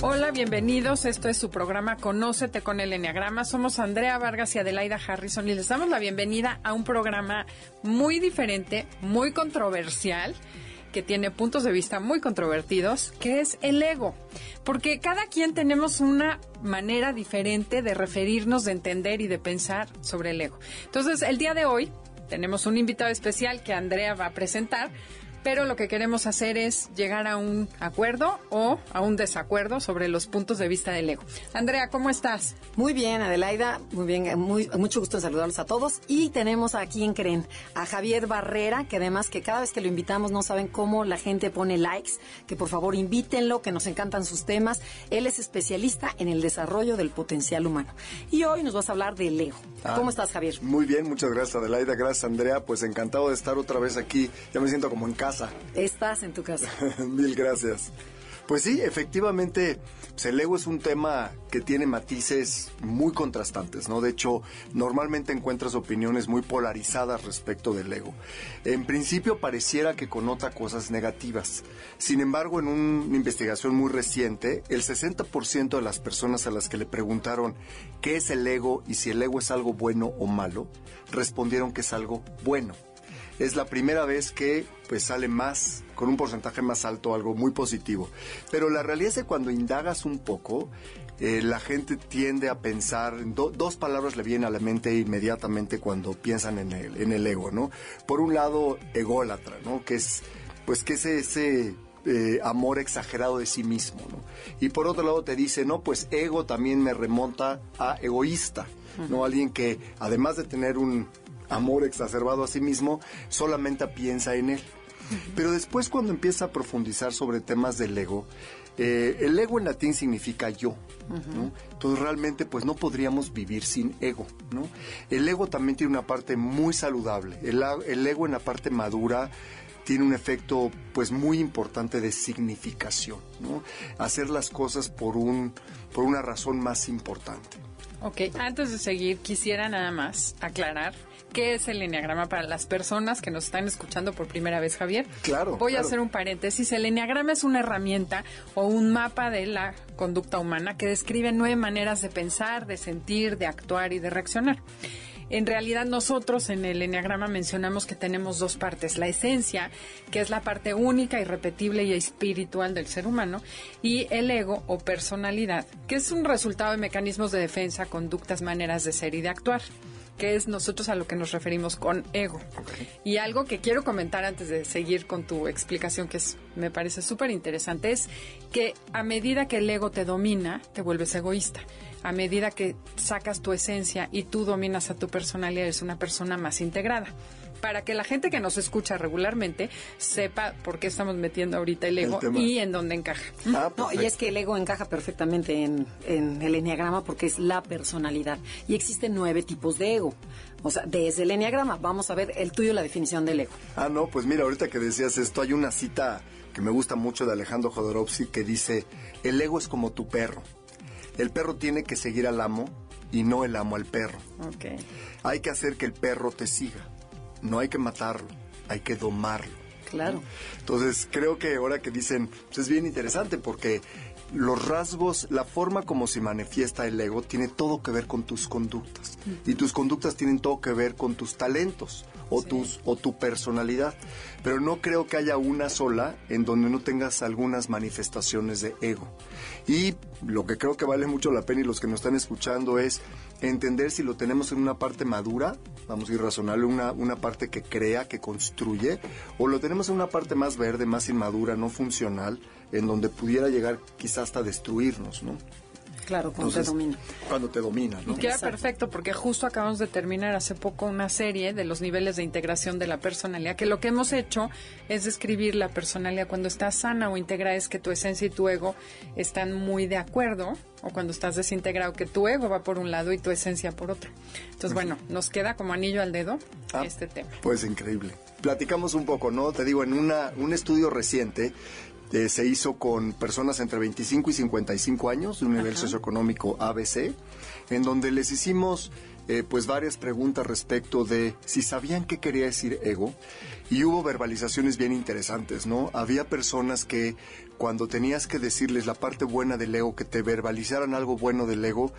Hola, bienvenidos. Esto es su programa Conócete con el Enneagrama. Somos Andrea Vargas y Adelaida Harrison y les damos la bienvenida a un programa muy diferente, muy controversial, que tiene puntos de vista muy controvertidos, que es el ego. Porque cada quien tenemos una manera diferente de referirnos, de entender y de pensar sobre el ego. Entonces, el día de hoy tenemos un invitado especial que Andrea va a presentar pero lo que queremos hacer es llegar a un acuerdo o a un desacuerdo sobre los puntos de vista del ego. Andrea, ¿cómo estás? Muy bien, Adelaida, muy bien, muy, mucho gusto en saludarlos a todos. Y tenemos aquí en Creen a Javier Barrera, que además que cada vez que lo invitamos no saben cómo la gente pone likes, que por favor invítenlo, que nos encantan sus temas. Él es especialista en el desarrollo del potencial humano. Y hoy nos vas a hablar del ego. Ah, ¿Cómo estás, Javier? Muy bien, muchas gracias, Adelaida. Gracias, Andrea. Pues encantado de estar otra vez aquí. Ya me siento como en casa Estás en tu casa. Mil gracias. Pues sí, efectivamente, pues el ego es un tema que tiene matices muy contrastantes, ¿no? De hecho, normalmente encuentras opiniones muy polarizadas respecto del ego. En principio pareciera que connota cosas negativas. Sin embargo, en una investigación muy reciente, el 60% de las personas a las que le preguntaron qué es el ego y si el ego es algo bueno o malo, respondieron que es algo bueno es la primera vez que pues sale más, con un porcentaje más alto, algo muy positivo. Pero la realidad es que cuando indagas un poco, eh, la gente tiende a pensar, dos palabras le vienen a la mente inmediatamente cuando piensan en el, en el ego, ¿no? Por un lado, ególatra, ¿no? Que es, pues, que es ese eh, amor exagerado de sí mismo, ¿no? Y por otro lado te dice, no, pues ego también me remonta a egoísta, ¿no? Alguien que además de tener un, amor exacerbado a sí mismo, solamente piensa en él. Pero después cuando empieza a profundizar sobre temas del ego, eh, el ego en latín significa yo, Entonces realmente pues no podríamos vivir sin ego, ¿no? El ego también tiene una parte muy saludable. El, el ego en la parte madura tiene un efecto pues muy importante de significación, ¿no? Hacer las cosas por un por una razón más importante. Ok, antes de seguir quisiera nada más aclarar ¿Qué es el enneagrama para las personas que nos están escuchando por primera vez, Javier? Claro. Voy a hacer un paréntesis. El enneagrama es una herramienta o un mapa de la conducta humana que describe nueve maneras de pensar, de sentir, de actuar y de reaccionar. En realidad nosotros en el Enneagrama mencionamos que tenemos dos partes, la esencia, que es la parte única, irrepetible y espiritual del ser humano, y el ego o personalidad, que es un resultado de mecanismos de defensa, conductas, maneras de ser y de actuar que es nosotros a lo que nos referimos con ego. Y algo que quiero comentar antes de seguir con tu explicación, que es, me parece súper interesante, es que a medida que el ego te domina, te vuelves egoísta. A medida que sacas tu esencia y tú dominas a tu personalidad, eres una persona más integrada para que la gente que nos escucha regularmente sepa por qué estamos metiendo ahorita el ego y en dónde encaja. Ah, no, y es que el ego encaja perfectamente en, el enneagrama porque es la personalidad. Y existen nueve tipos de ego. O sea, desde el enneagrama, vamos a ver el tuyo, la definición del ego. Ah, no, pues mira, ahorita que decías esto, hay una cita que me gusta mucho de Alejandro Jodorowsky que dice, el ego es como tu perro. El perro tiene que seguir al amo y no el amo al perro. Okay. Hay que hacer que el perro te siga no hay que matarlo, hay que domarlo. Claro. Entonces, creo que ahora que dicen, pues es bien interesante porque los rasgos, la forma como se manifiesta el ego tiene todo que ver con tus conductas. Y tus conductas tienen todo que ver con tus talentos o, tus, o tu personalidad. Pero no creo que haya una sola en donde no tengas algunas manifestaciones de ego. Y lo que creo que vale mucho la pena y los que nos están escuchando es entender si lo tenemos en una parte madura, vamos a ir razonable, una, una parte que crea, que construye, o lo tenemos en una parte más verde, más inmadura, no funcional, en donde pudiera llegar quizás hasta destruirnos, ¿no? Claro, cuando te domina. Cuando te domina, ¿no? Y queda perfecto porque justo acabamos de terminar hace poco una serie de los niveles de integración de la personalidad, que lo que hemos hecho es describir la personalidad cuando está sana o integrada, es que tu esencia y tu ego están muy de acuerdo, o cuando estás desintegrado, que tu ego va por un lado y tu esencia por otro. Entonces, bueno, nos queda como anillo al dedo Ah, este tema. Pues increíble. Platicamos un poco, ¿no? Te digo, en una, un estudio reciente eh, se hizo con personas entre 25 y 55 años de un nivel socioeconómico ABC, en donde les hicimos eh, pues varias preguntas respecto de si sabían qué quería decir ego y hubo verbalizaciones bien interesantes, ¿no? Había personas que cuando tenías que decirles la parte buena del ego, que te verbalizaran algo bueno del ego,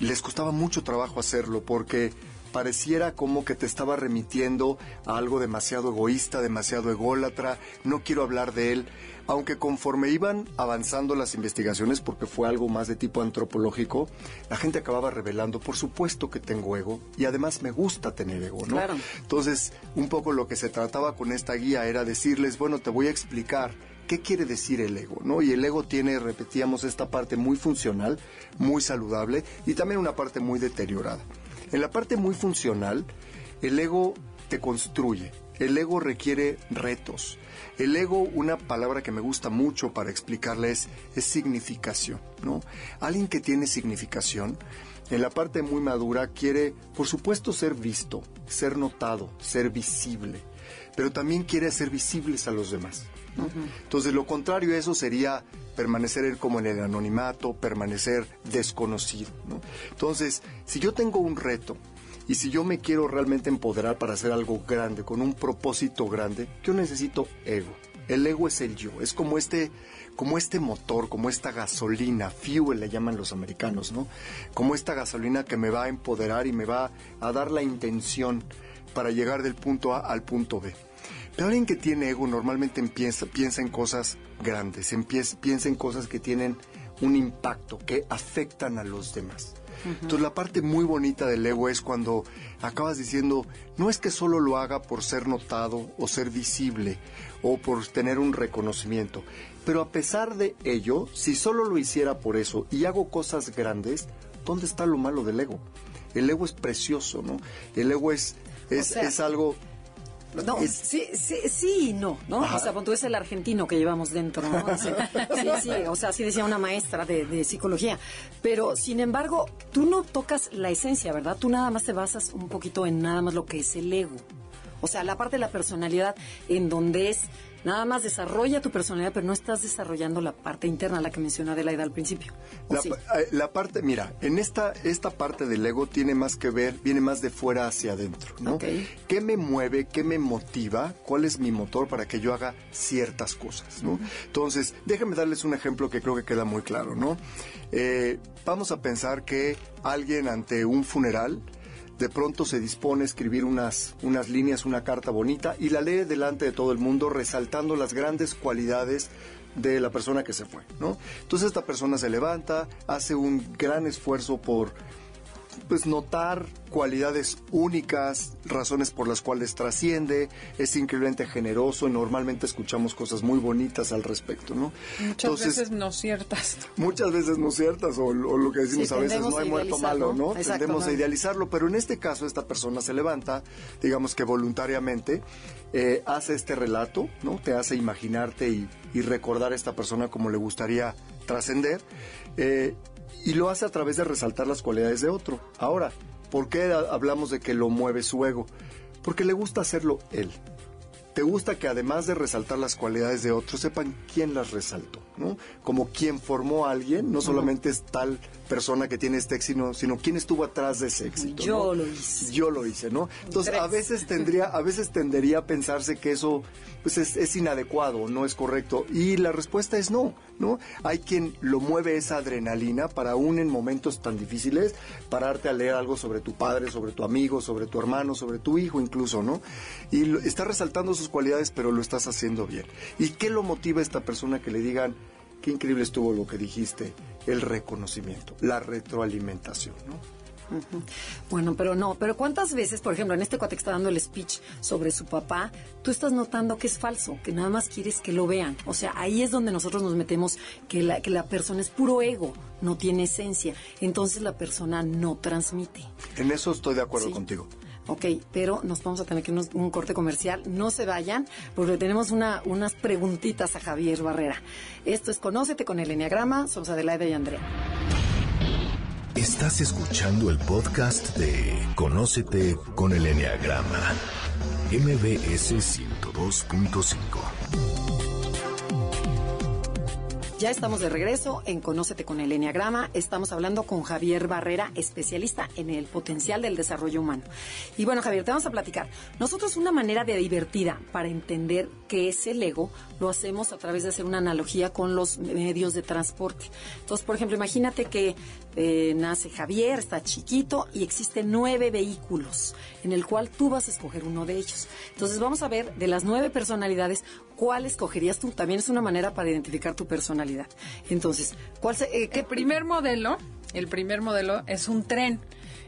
les costaba mucho trabajo hacerlo porque pareciera como que te estaba remitiendo a algo demasiado egoísta, demasiado ególatra, no quiero hablar de él, aunque conforme iban avanzando las investigaciones, porque fue algo más de tipo antropológico, la gente acababa revelando, por supuesto que tengo ego, y además me gusta tener ego, ¿no? Claro. Entonces, un poco lo que se trataba con esta guía era decirles, bueno, te voy a explicar qué quiere decir el ego, ¿no? Y el ego tiene, repetíamos, esta parte muy funcional, muy saludable, y también una parte muy deteriorada. En la parte muy funcional, el ego te construye, el ego requiere retos. El ego, una palabra que me gusta mucho para explicarles, es significación, ¿no? Alguien que tiene significación, en la parte muy madura, quiere, por supuesto, ser visto, ser notado, ser visible, pero también quiere ser visibles a los demás. ¿No? Entonces, lo contrario a eso sería permanecer como en el anonimato, permanecer desconocido. ¿no? Entonces, si yo tengo un reto y si yo me quiero realmente empoderar para hacer algo grande, con un propósito grande, yo necesito ego. El ego es el yo, es como este, como este motor, como esta gasolina, fuel le llaman los americanos, ¿no? Como esta gasolina que me va a empoderar y me va a dar la intención para llegar del punto A al punto B. Pero alguien que tiene ego normalmente empieza, piensa en cosas grandes, empieza, piensa en cosas que tienen un impacto, que afectan a los demás. Entonces la parte muy bonita del ego es cuando acabas diciendo, no es que solo lo haga por ser notado o ser visible o por tener un reconocimiento, pero a pesar de ello, si solo lo hiciera por eso y hago cosas grandes, ¿dónde está lo malo del ego? El ego es precioso, ¿no? El ego es, es, sea, es algo... No, es- sí, sí, sí y no, ¿no? Ajá. O sea, cuando tú es el argentino que llevamos dentro, ¿no? Sí, sí, o sea, así decía una maestra de, de psicología. Pero, sin embargo, tú no tocas la esencia, ¿verdad? Tú nada más te basas un poquito en nada más lo que es el ego. O sea, la parte de la personalidad en donde es nada más desarrolla tu personalidad, pero no estás desarrollando la parte interna, la que mencionó Adelaida al principio. ¿O La, sí? eh, la parte, mira, en esta, esta parte del ego tiene más que ver, viene más de fuera hacia adentro, ¿no? Ok. ¿Qué me mueve, qué me motiva, cuál es mi motor para que yo haga ciertas cosas, ¿no? Entonces, déjenme darles un ejemplo que creo que queda muy claro, ¿no? Eh, vamos a pensar que alguien ante un funeral de pronto se dispone a escribir unas, unas líneas, una carta bonita y la lee delante de todo el mundo resaltando las grandes cualidades de la persona que se fue, ¿no? Entonces esta persona se levanta, hace un gran esfuerzo por pues notar cualidades únicas, razones por las cuales trasciende, es increíblemente generoso y normalmente escuchamos cosas muy bonitas al respecto, ¿no? Muchas veces no ciertas. muchas veces no ciertas o, o lo que decimos Sí, a veces no hay muerto malo, ¿no? Exacto, Tendemos a idealizarlo, pero en este caso esta persona se levanta, digamos que voluntariamente, eh, hace este relato, ¿no? Te hace imaginarte y, y recordar a esta persona como le gustaría trascender, eh, y lo hace a través de resaltar las cualidades de otro. Ahora, ¿por qué ha- hablamos de que lo mueve su ego? Porque le gusta hacerlo él. Te gusta que además de resaltar las cualidades de otros, sepan quién las resaltó, ¿no? Como quién formó a alguien, no solamente es tal persona que tiene este éxito, sino quién estuvo atrás de ese éxito. Yo ¿no? lo hice. Yo lo hice, ¿no? Entonces, a veces tendría, a veces tendería a pensarse que eso pues es, es inadecuado, no es correcto. Y la respuesta es no, ¿no? Hay quien lo mueve esa adrenalina para aún en momentos tan difíciles, pararte a leer algo sobre tu padre, sobre tu amigo, sobre tu hermano, sobre tu hijo incluso, ¿no? Y lo- está resaltando sus cualidades, pero lo estás haciendo bien. ¿Y qué lo motiva a esta persona que le digan, qué increíble estuvo lo que dijiste? El reconocimiento, la retroalimentación, ¿no? Bueno, pero no, pero ¿cuántas veces, por ejemplo, en este cuate que está dando el speech sobre su papá, tú estás notando que es falso, que nada más quieres que lo vean? O sea, ahí es donde nosotros nos metemos que la, que la persona es puro ego, no tiene esencia. Entonces la persona no transmite. En eso estoy de acuerdo contigo. Ok, pero nos vamos a tener que ir un corte comercial. No se vayan, porque tenemos una, unas preguntitas a Javier Barrera. Esto es Conócete con el Enneagrama. Somos Adelaide y Andrea. Estás escuchando el podcast de Conócete con el Enneagrama. MBS 102.5. Ya estamos de regreso en Conócete con el Enneagrama. Estamos hablando con Javier Barrera, especialista en el potencial del desarrollo humano. Y bueno, Javier, te vamos a platicar. Nosotros una manera de divertida para entender qué es el ego lo hacemos a través de hacer una analogía con los medios de transporte. Entonces, por ejemplo, imagínate que eh, nace Javier, está chiquito y existen nueve vehículos en el cual tú vas a escoger uno de ellos. Entonces vamos a ver de las nueve personalidades ¿cuál escogerías tú? También es una manera para identificar tu personalidad. Entonces, ¿cuál eh, El primer modelo, el primer modelo es un tren.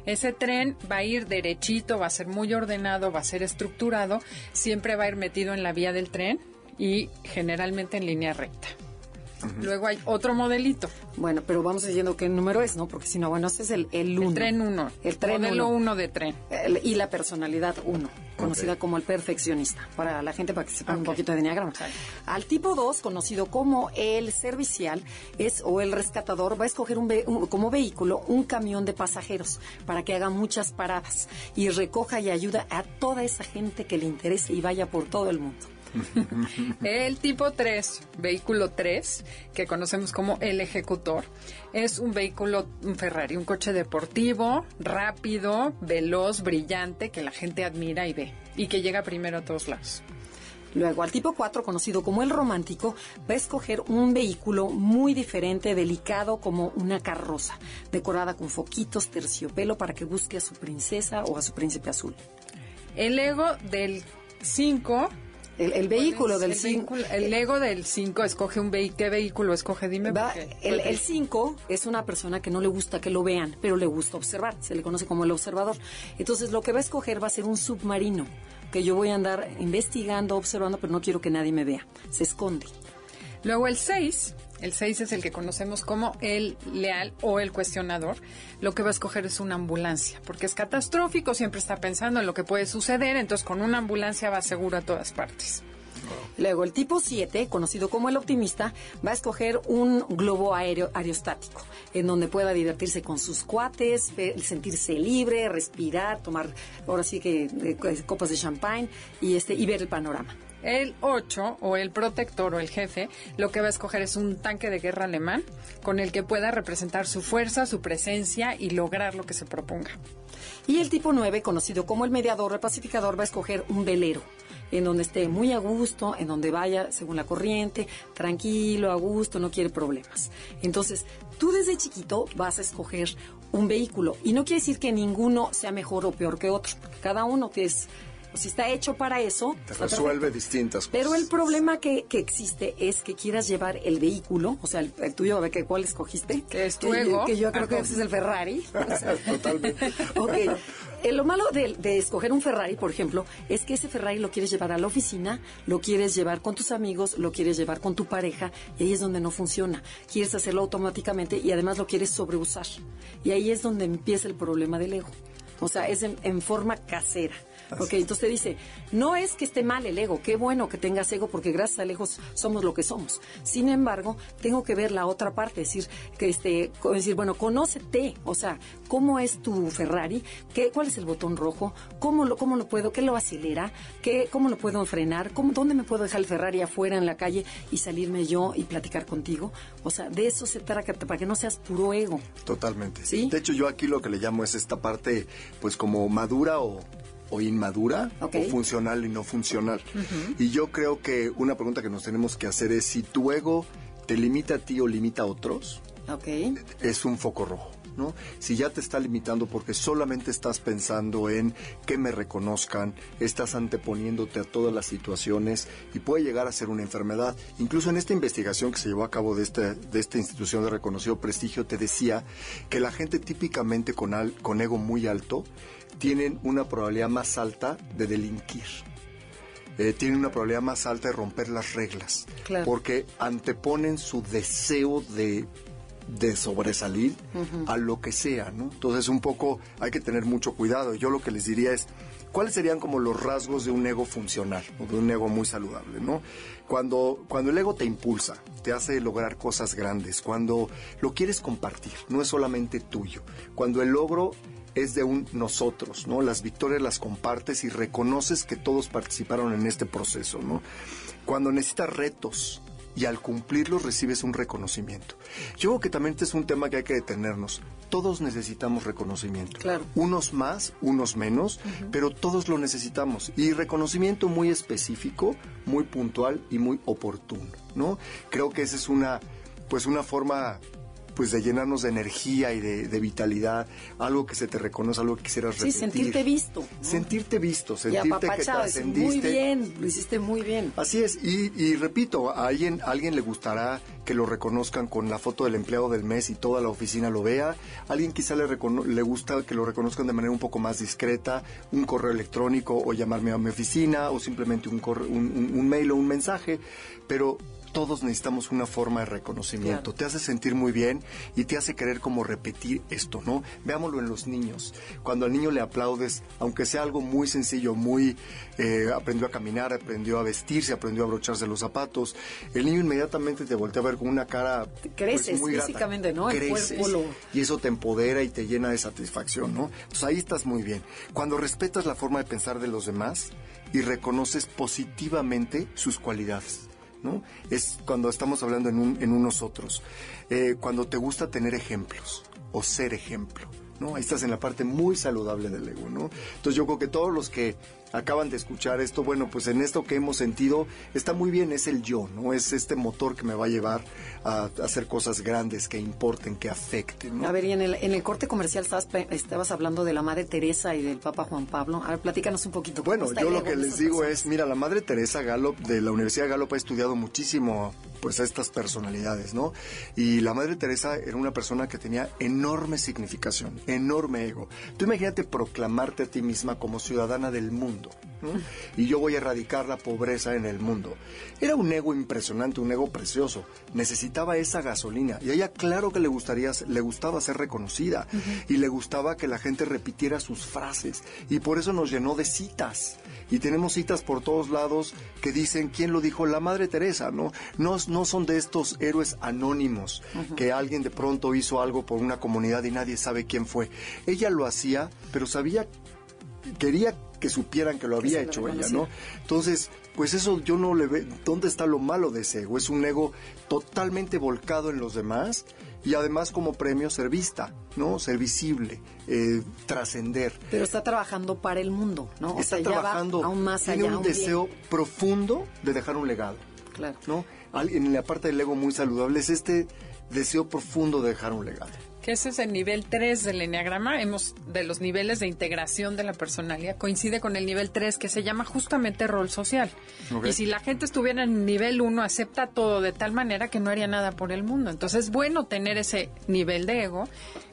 Ese tren va a ir derechito, va a ser muy ordenado, va a ser estructurado, siempre va a ir metido en la vía del tren y generalmente en línea recta. Luego hay otro modelito. Bueno, pero vamos diciendo qué número es, ¿no? Porque si no, bueno, este es el 1. El, tren 1. El tren Modelo 1 de tren. y la personalidad 1, conocida como el perfeccionista, para la gente para que sepan un poquito de diagrama. Al tipo 2, conocido como el servicial, es o el rescatador, va a escoger un, como vehículo un camión de pasajeros para que haga muchas paradas y recoja y ayuda a toda esa gente que le interese y vaya por todo el mundo. el tipo 3, vehículo 3, que conocemos como el ejecutor, es un vehículo, un Ferrari, un coche deportivo, rápido, veloz, brillante, que la gente admira y ve, y que llega primero a todos lados. Luego, al tipo 4, conocido como el romántico, va a escoger un vehículo muy diferente, delicado, como una carroza, decorada con foquitos, terciopelo, para que busque a su princesa o a su príncipe azul. El ego del 5 el, vehículo del 5. El, ego del 5 escoge un vehículo. ¿Qué vehículo escoge? Dime. el 5 es una persona que no le gusta que lo vean, pero le gusta observar. Se le conoce como el observador. Entonces, lo que va a escoger va a ser un submarino, que yo voy a andar investigando, observando, pero no quiero que nadie me vea. Se esconde. Luego el 6 el 6 es el que conocemos como el leal o el cuestionador. Lo que va a escoger es una ambulancia, porque es catastrófico, siempre está pensando en lo que puede suceder, entonces con una ambulancia va seguro a todas partes. Luego, el tipo 7, conocido como el optimista, va a escoger un globo aéreo aerostático, en donde pueda divertirse con sus cuates, sentirse libre, respirar, tomar, ahora sí que eh, copas de champagne y, este, y ver el panorama. El 8 o el protector o el jefe lo que va a escoger es un tanque de guerra alemán con el que pueda representar su fuerza, su presencia y lograr lo que se proponga. Y el tipo 9, conocido como el mediador o el pacificador, va a escoger un velero en donde esté muy a gusto, en donde vaya según la corriente, tranquilo, a gusto, no quiere problemas. Entonces, tú desde chiquito vas a escoger un vehículo y no quiere decir que ninguno sea mejor o peor que otro, cada uno que es si está hecho para eso. Te resuelve distintas cosas. Pero el problema que, que, existe es que quieras llevar el vehículo, o sea, el, tuyo, a que cuál escogiste. Que es tu que, Que yo creo que ese es el Ferrari. Totalmente. ok. Eh, lo malo de, de, escoger un Ferrari, por ejemplo, es que ese Ferrari lo quieres llevar a la oficina, lo quieres llevar con tus amigos, lo quieres llevar con tu pareja, y ahí es donde no funciona. Quieres hacerlo automáticamente y además lo quieres sobreusar. Y ahí es donde empieza el problema del ego. O sea, es en forma casera. Ok, entonces te dice, no es que esté mal el ego, qué bueno que tengas ego porque gracias a lejos somos lo que somos. Sin embargo, tengo que ver la otra parte, decir, que este, decir, bueno, conócete, o sea, cómo es tu Ferrari, ¿Qué, cuál es el botón rojo, cómo lo, cómo lo puedo, qué lo acelera, qué, cómo lo puedo frenar, ¿Cómo, dónde me puedo dejar el Ferrari afuera en la calle y salirme yo y platicar contigo. O sea, de eso se trata, para que no seas puro ego. Totalmente. ¿Sí? De hecho, yo aquí lo que le llamo es esta parte, pues como madura o o inmadura o funcional y no funcional. Y yo creo que una pregunta que nos tenemos que hacer es si tu ego te limita a ti o limita a otros, es un foco rojo. ¿no? Si ya te está limitando porque solamente estás pensando en que me reconozcan, estás anteponiéndote a todas las situaciones y puede llegar a ser una enfermedad. Incluso en esta investigación que se llevó a cabo de, este, de esta institución de reconocido prestigio, te decía que la gente típicamente con, al, con ego muy alto tienen una probabilidad más alta de delinquir. Eh, tienen una probabilidad más alta de romper las reglas, Claro. porque anteponen su deseo de, de sobresalir a lo que sea, ¿no? Entonces un poco hay que tener mucho cuidado. Yo lo que les diría es, ¿cuáles serían como los rasgos de un ego funcional o de un ego muy saludable, ¿no? Cuando, cuando el ego te impulsa, te hace lograr cosas grandes, cuando lo quieres compartir, no es solamente tuyo, cuando el logro es de un nosotros, ¿no? Las victorias las compartes y reconoces que todos participaron en este proceso, ¿no? Cuando necesitas retos y al cumplirlos recibes un reconocimiento. Yo creo que también este es un tema que hay que detenernos. Todos necesitamos reconocimiento. Claro. Unos más, unos menos, pero todos lo necesitamos. Y reconocimiento muy específico, muy puntual y muy oportuno, ¿no? Creo que esa es una, pues una forma pues de llenarnos de energía y de, de vitalidad, algo que se te reconoce, algo que quisieras Sí, repetir. sentirte visto. ¿no? Sentirte visto, sentirte que decir, muy trascendiste. bien, lo hiciste muy bien. Así es, y, y repito, a alguien, a alguien le gustará que lo reconozcan con la foto del empleado del mes y toda la oficina lo vea. A alguien quizá le, recono- le gusta que lo reconozcan de manera un poco más discreta, un correo electrónico o llamarme a mi oficina o simplemente un, corre- un, un- un mail o un mensaje, pero todos necesitamos una forma de reconocimiento. Claro. Te hace sentir muy bien y te hace querer como repetir esto, ¿no? Veámoslo en los niños. Cuando al niño le aplaudes, aunque sea algo muy sencillo, muy eh, aprendió a caminar, aprendió a vestirse, aprendió a abrocharse los zapatos, el niño inmediatamente te voltea a ver con una cara pues, creces muy grata. físicamente, ¿no? El Creces, cuerpo lo- y eso te empodera y te llena de satisfacción, ¿no? Entonces ahí estás muy bien. Cuando respetas la forma de pensar de los demás y reconoces positivamente sus cualidades. ¿No? Es cuando estamos hablando en un, en un nosotros. Eh, cuando te gusta tener ejemplos o ser ejemplo. ¿no? Ahí estás en la parte muy saludable del ego, ¿no? Entonces yo creo que todos los que acaban de escuchar esto, bueno, pues en esto que hemos sentido está muy bien, es el yo, ¿no? Es este motor que me va a llevar a, a hacer cosas grandes que importen, que afecten, ¿no? A ver, y en el, en el corte comercial estabas, estabas hablando de la Madre Teresa y del Papa Juan Pablo. A ver, platícanos un poquito. ¿cómo Bueno, yo lo que les digo personas? es, mira, la madre Teresa Gallup de la Universidad de Gallup ha estudiado muchísimo pues a estas personalidades, ¿no? Y la madre Teresa era una persona que tenía enorme significación, enorme ego. Tú imagínate proclamarte a ti misma como ciudadana del mundo, ¿no? Y yo voy a erradicar la pobreza en el mundo. Era un ego impresionante, un ego precioso. Necesitaba esa gasolina y a ella claro que le gustaría le gustaba ser reconocida y le gustaba que la gente repitiera sus frases y por eso nos llenó de citas y tenemos citas por todos lados que dicen quién lo dijo la madre Teresa no no, no son de estos héroes anónimos que alguien de pronto hizo algo por una comunidad y nadie sabe quién fue ella lo hacía pero sabía quería que supieran que lo había lo hecho ella. ¿no? Entonces, pues eso yo no le veo, ¿dónde está lo malo de ese ego? Es un ego totalmente volcado en los demás y además como premio ser vista, ¿no? Ser visible, eh, trascender. Pero está trabajando para el mundo, ¿no? O Está sea, ya va trabajando, aún más tiene allá. un bien. deseo profundo de dejar un legado, Claro. ¿no? En la parte del ego muy saludable es este deseo profundo de dejar un legado. Que ese es el nivel 3 del Enneagrama. Hemos, de los niveles de integración de la personalidad, coincide con el nivel 3 que se llama justamente rol social. Y si la gente estuviera en el nivel 1, acepta todo de tal manera que no haría nada por el mundo. Entonces es bueno tener ese nivel de ego,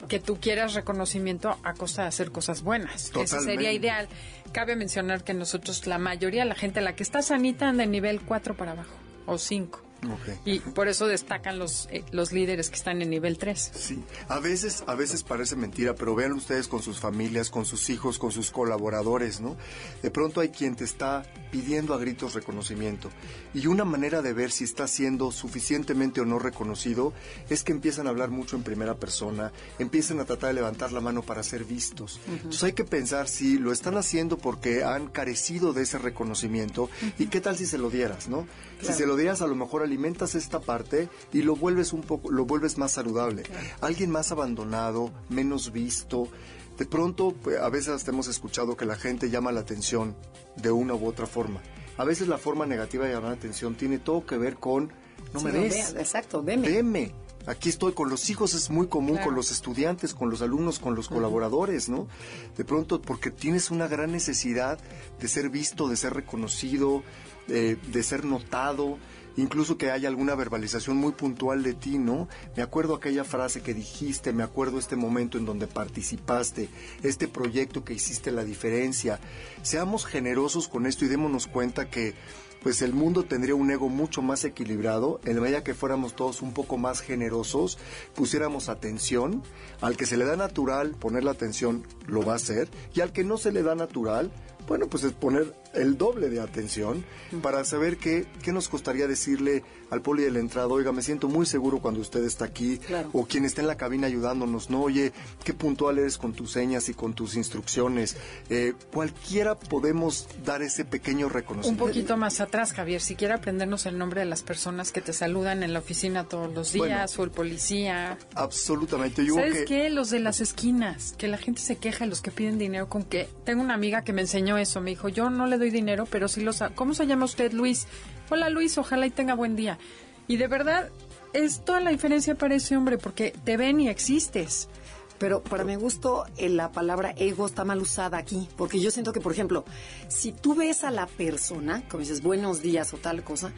que tú quieras reconocimiento a costa de hacer cosas buenas. Totalmente. sería ideal. Cabe mencionar que nosotros, la mayoría, la gente, la que está sanita, anda en nivel 4 para abajo, o 5. Ok. Y por eso destacan los, eh, los líderes que están en nivel 3. Sí, a veces, a veces parece mentira, pero vean ustedes con sus familias, con sus hijos, con sus colaboradores, ¿no? De pronto hay quien te está pidiendo a gritos reconocimiento. Y una manera de ver si está siendo suficientemente o no reconocido es que empiezan a hablar mucho en primera persona, empiezan a tratar de levantar la mano para ser vistos. Entonces hay que pensar si lo están haciendo porque han carecido de ese reconocimiento y qué tal si se lo dieras, ¿no? Si se lo dieras, a lo mejor alimentas esta parte y lo vuelves un poco, lo vuelves más saludable. Alguien más abandonado, menos visto. De pronto, pues, a veces hemos escuchado que la gente llama la atención de una u otra forma. A veces la forma negativa de llamar la atención tiene todo que ver con no Sí, me ves. exacto, veme. Veme, Aquí estoy con los hijos, es muy común con los estudiantes, con los alumnos, con los colaboradores, ¿no? De pronto, porque tienes una gran necesidad de ser visto, de ser reconocido, de, de ser notado, incluso que haya alguna verbalización muy puntual de ti, ¿no? Me acuerdo aquella frase que dijiste, me acuerdo este momento en donde participaste, este proyecto que hiciste la diferencia. Seamos generosos con esto y démonos cuenta que pues el mundo tendría un ego mucho más equilibrado en medida que fuéramos todos un poco más generosos, pusiéramos atención, al que se le da natural poner la atención lo va a hacer y al que no se le da natural, bueno, pues es poner el doble de atención para saber qué, qué nos costaría decirle al poli de la entrada, oiga, me siento muy seguro cuando usted está aquí, o quien está en la cabina ayudándonos, no, oye, qué puntual eres con tus señas y con tus instrucciones. Eh, cualquiera podemos dar ese pequeño reconocimiento. Un poquito más atrás, Javier, si quiere aprendernos el nombre de las personas que te saludan en la oficina todos los días, o el policía. Absolutamente. Yo ¿Sabes qué? Los de las esquinas, que la gente se queja, los que piden dinero con que... Tengo una amiga que me enseñó eso, me dijo, yo no le doy dinero, pero sí los... ¿Cómo se llama usted, Luis? Hola, Luis, ojalá y tenga buen día. Y de verdad, es toda la diferencia para ese hombre, porque te ven y existes. Pero para mi gusto, eh, la palabra ego está mal usada aquí, porque yo siento que, por ejemplo, si tú ves a la persona, como dices buenos días o tal cosa,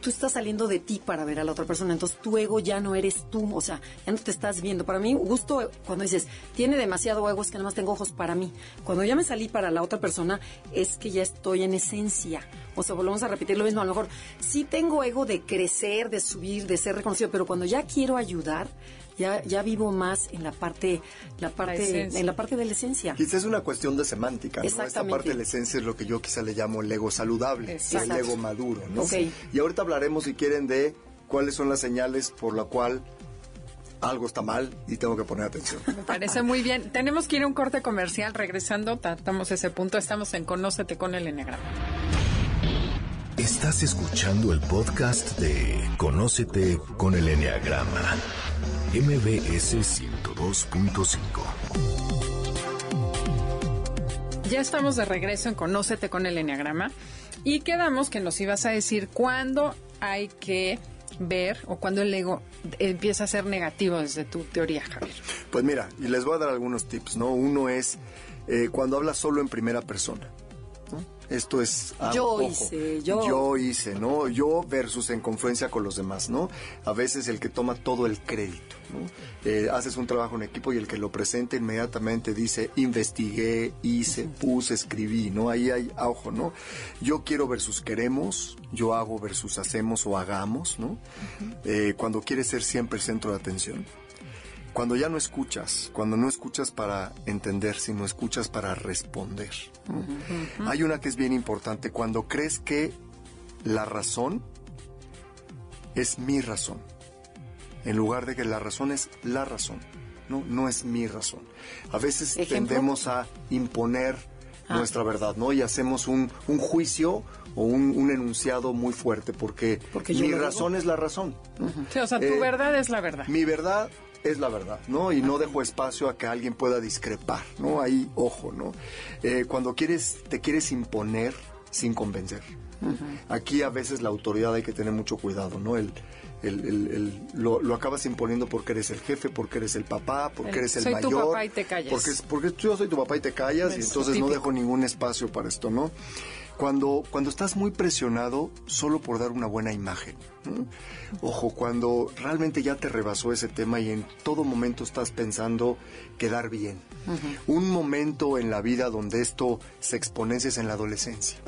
tú estás saliendo de ti para ver a la otra persona, entonces tu ego ya no eres tú, o sea, ya no te estás viendo. Para mí, gusto cuando dices, tiene demasiado ego, es que nada más tengo ojos para mí. Cuando ya me salí para la otra persona, es que ya estoy en esencia. O sea, volvemos a repetir lo mismo, a lo mejor sí tengo ego de crecer, de subir, de ser reconocido, pero cuando ya quiero ayudar, ya, ya vivo más en la parte, la parte, en la parte de la esencia. Quizás es una cuestión de semántica, ¿no? Esta parte de la esencia es lo que yo quizá le llamo el ego saludable, el ego maduro, ¿no? Y ahorita hablaremos, si quieren, de cuáles son las señales por la cual algo está mal y tengo que poner atención. Me parece muy bien. Tenemos que ir a un corte comercial. Regresando, tratamos ese punto. Estamos en Conócete con el Enneagrama. Estás escuchando el podcast de Conócete con el Enneagrama, MBS 102.5. Ya estamos de regreso en Conócete con el Enneagrama y quedamos que nos ibas a decir cuándo hay que ver o cuándo el ego empieza a ser negativo desde tu teoría, Javier. Pues mira, y les voy a dar algunos tips, ¿no? Uno es eh, cuando hablas solo en primera persona. Esto es... Ah, yo hice, yo... Yo hice, ¿no? Yo versus en confluencia con los demás, ¿no? A veces el que toma todo el crédito, ¿no? Eh, haces un trabajo en equipo y el que lo presenta inmediatamente dice, investigué, hice, puse, escribí, ¿no? Ahí hay ojo, ¿no? Yo quiero versus queremos, yo hago versus hacemos o hagamos, ¿no? Eh, cuando quieres ser siempre el centro de atención cuando ya no escuchas, cuando no escuchas para entender, sino escuchas para responder. Hay una que es bien importante, cuando crees que la razón es mi razón, en lugar de que la razón es la razón, no, no es mi razón. A veces tendemos a imponer ah. nuestra verdad, ¿no? Y hacemos un, juicio o un, enunciado muy fuerte porque, mi razón es la razón. o sea, tu eh, verdad es la verdad. Mi verdad es la verdad, ¿no? Y no dejo espacio a que alguien pueda discrepar, ¿no? Ahí, ojo, ¿no? Eh, cuando quieres, te quieres imponer sin convencer. Aquí a veces la autoridad hay que tener mucho cuidado, ¿no? El, el, lo, acabas imponiendo porque eres el jefe, porque eres el papá, porque eres el soy mayor. Tu papá y te callas. Porque, porque yo soy tu papá y te callas y entonces no dejo ningún espacio para esto, ¿no? Cuando, cuando estás muy presionado solo por dar una buena imagen. Ojo, cuando realmente ya te rebasó ese tema y en todo momento estás pensando quedar bien. Un momento en la vida donde esto se exponencia es en la adolescencia.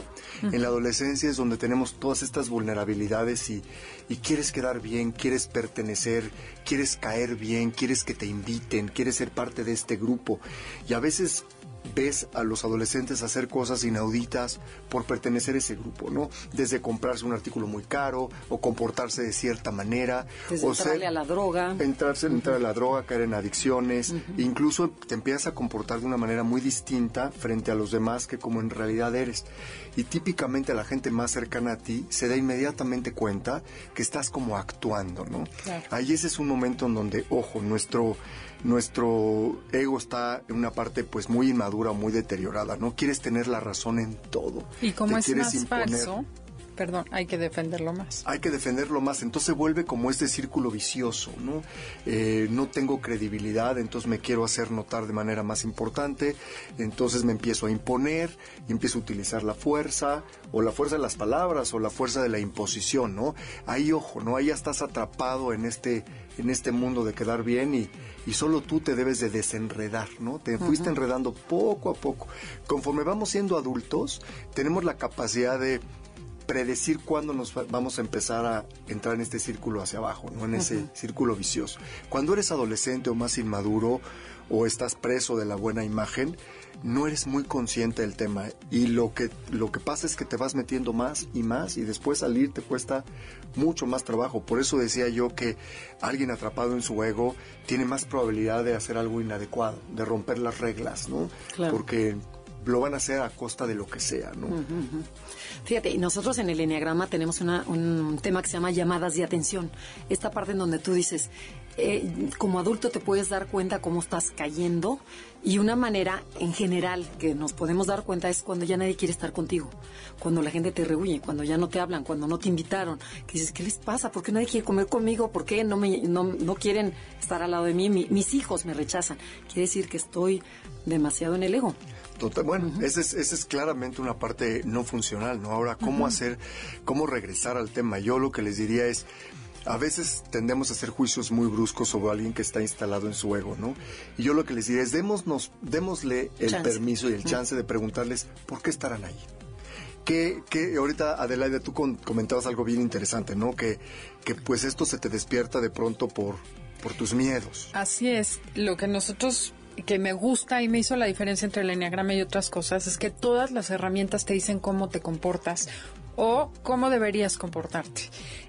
En la adolescencia es donde tenemos todas estas vulnerabilidades y, y, quieres quedar bien, quieres pertenecer, quieres caer bien, quieres que te inviten, quieres ser parte de este grupo. Y a veces ves a los adolescentes hacer cosas inauditas por pertenecer a ese grupo, ¿no? Desde comprarse un artículo muy caro o comportarse de cierta manera. Desde o entrarle a la droga. Entrarse, entrar a la droga, caer en adicciones. Incluso te empiezas a comportar de una manera muy distinta frente a los demás que como en realidad eres. Y típicamente la gente más cercana a ti se da inmediatamente cuenta que estás como actuando, ¿no? Ahí ese es un momento en donde, ojo, nuestro nuestro ego está en una parte pues muy inmadura, muy deteriorada, ¿no? Quieres tener la razón en todo. Y como es más falso, perdón, hay que defenderlo más. Hay que defenderlo más, entonces vuelve como este círculo vicioso, ¿no? Eh, no tengo credibilidad, entonces me quiero hacer notar de manera más importante, entonces me empiezo a imponer, y empiezo a utilizar la fuerza, o la fuerza de las palabras, o la fuerza de la imposición, ¿no? Ahí, ojo, ¿no? Ahí ya estás atrapado en este, en este mundo de quedar bien y, y solo tú te debes de desenredar, ¿no? Te fuiste enredando poco a poco. Conforme vamos siendo adultos, tenemos la capacidad de predecir cuándo nos vamos a empezar a entrar en este círculo hacia abajo, ¿no? En ese círculo vicioso. Cuando eres adolescente o más inmaduro o estás preso de la buena imagen, no eres muy consciente del tema y lo que lo que pasa es que te vas metiendo más y más y después salir te cuesta mucho más trabajo. Por eso decía yo que alguien atrapado en su ego tiene más probabilidad de hacer algo inadecuado, de romper las reglas, ¿no? Porque lo van a hacer a costa de lo que sea, ¿no? Fíjate, nosotros en el Enneagrama tenemos un tema que se llama llamadas de atención. Esta parte en donde tú dices, eh, como adulto te puedes dar cuenta cómo estás cayendo y una manera en general que nos podemos dar cuenta es cuando ya nadie quiere estar contigo, cuando la gente te rehuye, cuando ya no te hablan, cuando no te invitaron, que dices, ¿qué les pasa? ¿Por qué nadie quiere comer conmigo? ¿Por qué no, me, no, no quieren estar al lado de mí? mis hijos me rechazan. Quiere decir que estoy demasiado en el ego. Bueno, esa, es, es claramente una parte no funcional, ¿no? Ahora, ¿cómo hacer, cómo regresar al tema? Yo lo que les diría es, a veces tendemos a hacer juicios muy bruscos sobre alguien que está instalado en su ego, ¿no? Y yo lo que les diría es, démosle el permiso y el chance de preguntarles por qué estarán ahí. Que, que ahorita, Adelaide, tú comentabas algo bien interesante, ¿no? Que, que pues esto se te despierta de pronto por, por tus miedos. Así es. Lo que nosotros que me gusta y me hizo la diferencia entre el enneagrama y otras cosas es que todas las herramientas te dicen cómo te comportas o cómo deberías comportarte.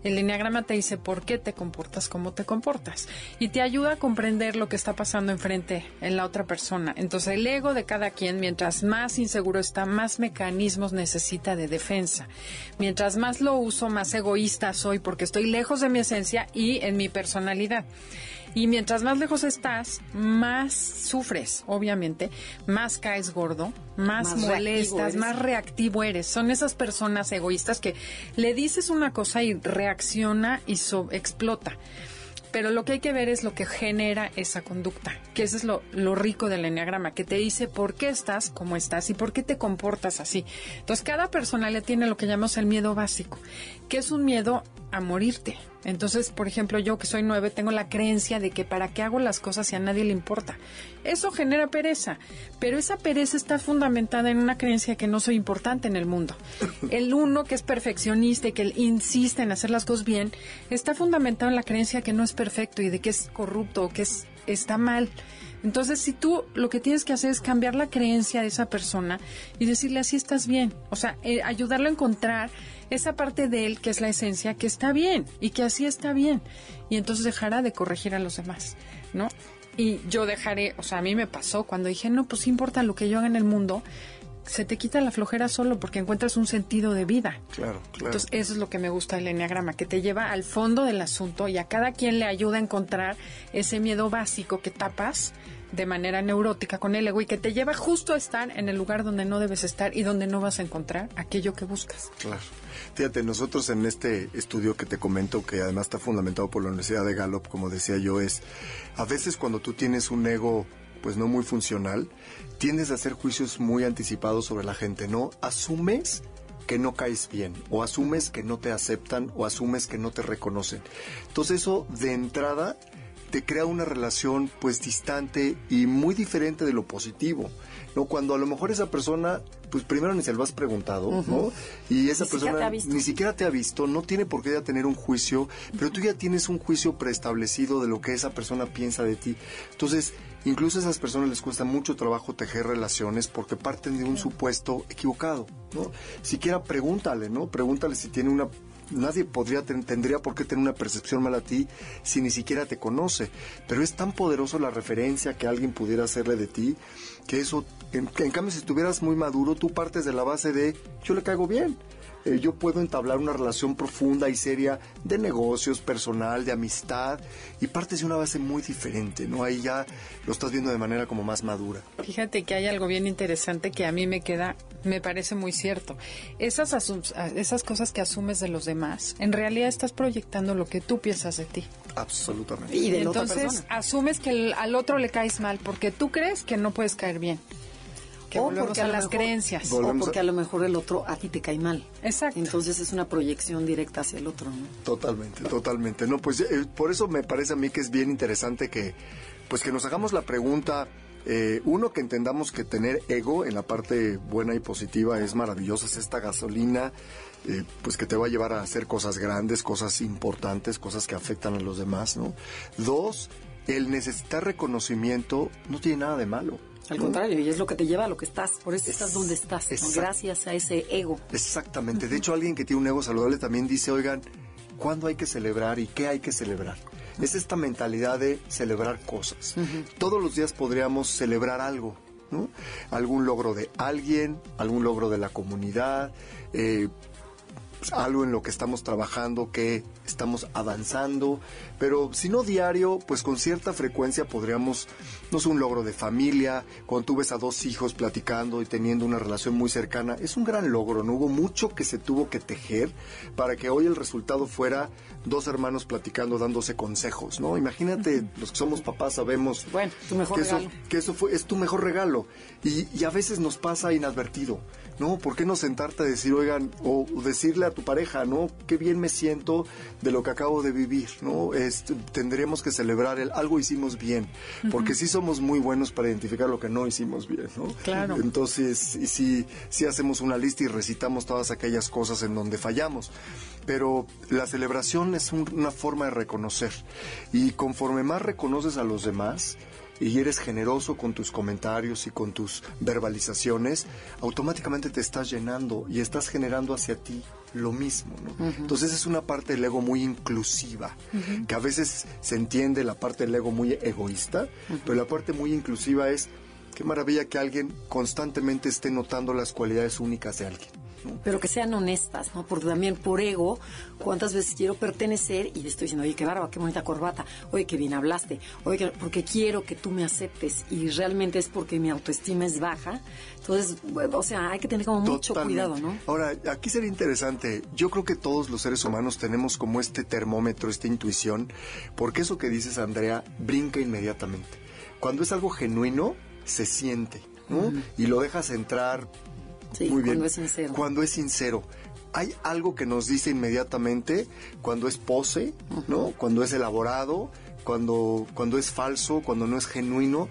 El enneagrama te dice por qué te comportas como te comportas y te ayuda a comprender lo que está pasando enfrente en la otra persona. Entonces el ego de cada quien, mientras más inseguro está, más mecanismos necesita de defensa. Mientras más lo uso, más egoísta soy porque estoy lejos de mi esencia y en mi personalidad. Y mientras más lejos estás, más sufres, obviamente, más caes gordo, más, molestas, más reactivo eres. Son esas personas egoístas que le dices una cosa y reacciona y explota. Pero lo que hay que ver es lo que genera esa conducta, que eso es lo, lo, rico del enneagrama, que te dice por qué estás como estás y por qué te comportas así. Entonces, cada persona le tiene lo que llamamos el miedo básico, que es un miedo a morirte, entonces, por ejemplo, yo que soy nueve, tengo la creencia de que para qué hago las cosas si a nadie le importa. Eso genera pereza, pero esa pereza está fundamentada en una creencia que no soy importante en el mundo. El uno que es perfeccionista y que insiste en hacer las cosas bien, está fundamentado en la creencia que no es perfecto y de que es corrupto o que es, está mal. Entonces, si tú lo que tienes que hacer es cambiar la creencia de esa persona y decirle así estás bien, o sea, eh, ayudarlo a encontrar esa parte de él que es la esencia que está bien y que así está bien y entonces dejará de corregir a los demás, ¿no? Y yo dejaré, o sea, a mí me pasó cuando dije, no, pues importa lo que yo haga en el mundo, se te quita la flojera solo porque encuentras un sentido de vida. Claro, claro. Entonces, eso es lo que me gusta del enneagrama, que te lleva al fondo del asunto y a cada quien le ayuda a encontrar ese miedo básico que tapas de manera neurótica con el ego y que te lleva justo a estar en el lugar donde no debes estar y donde no vas a encontrar aquello que buscas. Claro. Fíjate, nosotros en este estudio que te comento, que además está fundamentado por la Universidad de Gallup, como decía yo, es a veces cuando tú tienes un ego pues no muy funcional, tiendes a hacer juicios muy anticipados sobre la gente, ¿no? Asumes que no caes bien, o asumes que no te aceptan, o asumes que no te reconocen. Entonces eso de entrada te crea una relación pues distante y muy diferente de lo positivo, ¿no? Cuando a lo mejor esa persona, pues primero ni se lo has preguntado, ¿no? Y esa persona ni siquiera te ha visto, no tiene por qué ya tener un juicio, pero tú ya tienes un juicio preestablecido de lo que esa persona piensa de ti. Entonces, incluso a esas personas les cuesta mucho trabajo tejer relaciones porque parten de un supuesto equivocado, ¿no? Siquiera pregúntale, ¿no? Pregúntale si tiene una nadie podría tendría por qué tener una percepción mala a ti si ni siquiera te conoce. Pero es tan poderoso la referencia que alguien pudiera hacerle de ti que eso, en, cambio, si estuvieras muy maduro, tú partes de la base de yo le caigo bien. eh, yo puedo entablar una relación profunda y seria de negocios, personal, de amistad, y partes de una base muy diferente, ¿no? Ahí ya lo estás viendo de manera como más madura. Fíjate que hay algo bien interesante que a mí me queda, me parece muy cierto. Esas, esas cosas que asumes de los demás, en realidad estás proyectando lo que tú piensas de ti. Absolutamente. Y entonces asumes que al otro le caes mal porque tú crees que no puedes caer bien o porque a, las creencias. O porque a lo mejor el otro a ti te cae mal. Exacto. Entonces es una proyección directa hacia el otro, ¿no? Totalmente, totalmente. No, pues eh, por eso me parece a mí que es bien interesante que, pues que nos hagamos la pregunta. Eh, uno, que entendamos que tener ego en la parte buena y positiva es maravillosa, es esta gasolina eh, pues que te va a llevar a hacer cosas grandes, cosas importantes, cosas que afectan a los demás, ¿no? Dos, el necesitar reconocimiento no tiene nada de malo. Al contrario, y es lo que te lleva a lo que estás. Por eso estás donde estás, gracias a ese ego. Exactamente. De hecho, alguien que tiene un ego saludable también dice, oigan, ¿cuándo hay que celebrar y qué hay que celebrar? Es esta mentalidad de celebrar cosas. Todos los días podríamos celebrar algo, ¿no? Algún logro de alguien, algún logro de la comunidad, eh, algo en lo que estamos trabajando, que estamos avanzando, pero si no diario, pues con cierta frecuencia podríamos, no es un logro de familia, cuando tú ves a dos hijos platicando y teniendo una relación muy cercana, es un gran logro, no hubo mucho que se tuvo que tejer para que hoy el resultado fuera dos hermanos platicando, dándose consejos, ¿no? Imagínate, los que somos papás sabemos bueno, tu mejor que, regalo. Eso, que eso fue, es tu mejor regalo y, y a veces nos pasa inadvertido. ¿no? ¿Por qué no sentarte a decir, oigan, o decirle a tu pareja, ¿no? Qué bien me siento de lo que acabo de vivir, ¿no? Este, tendríamos que celebrar el algo hicimos bien, porque sí somos muy buenos para identificar lo que no hicimos bien, ¿no? Claro. Entonces, sí, sí hacemos una lista y recitamos todas aquellas cosas en donde fallamos. Pero la celebración es una forma de reconocer. Y conforme más reconoces a los demás, y eres generoso con tus comentarios y con tus verbalizaciones, automáticamente te estás llenando y estás generando hacia ti lo mismo. ¿no? Entonces es una parte del ego muy inclusiva, que a veces se entiende la parte del ego muy egoísta, pero la parte muy inclusiva es, qué maravilla que alguien constantemente esté notando las cualidades únicas de alguien. Pero que sean honestas, ¿no? Porque también por ego, ¿cuántas veces quiero pertenecer y estoy diciendo, oye, qué barba, qué bonita corbata, oye, qué bien hablaste, oye, porque quiero que tú me aceptes y realmente es porque mi autoestima es baja? Entonces, o sea, hay que tener como mucho cuidado, ¿no? Ahora, aquí sería interesante, yo creo que todos los seres humanos tenemos como este termómetro, esta intuición, porque eso que dices, Andrea, brinca inmediatamente. Cuando es algo genuino, se siente, ¿no? Y lo dejas entrar muy bien. Cuando es sincero. Cuando es sincero. Hay algo que nos dice inmediatamente cuando es pose, ¿no? Cuando es elaborado, cuando, cuando es falso, cuando no es genuino.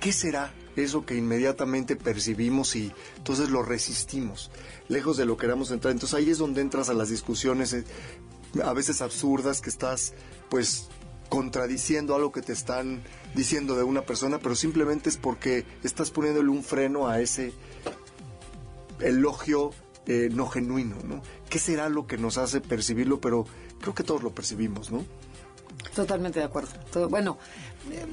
¿Qué será eso que inmediatamente percibimos y entonces lo resistimos? Lejos de lo que queramos entrar. Entonces ahí es donde entras a las discusiones eh, a veces absurdas que estás pues contradiciendo algo que te están diciendo de una persona, pero simplemente es porque estás poniéndole un freno a ese elogio eh, no genuino, ¿no? ¿Qué será lo que nos hace percibirlo? Pero creo que todos lo percibimos, ¿no? Totalmente de acuerdo. bueno, eh,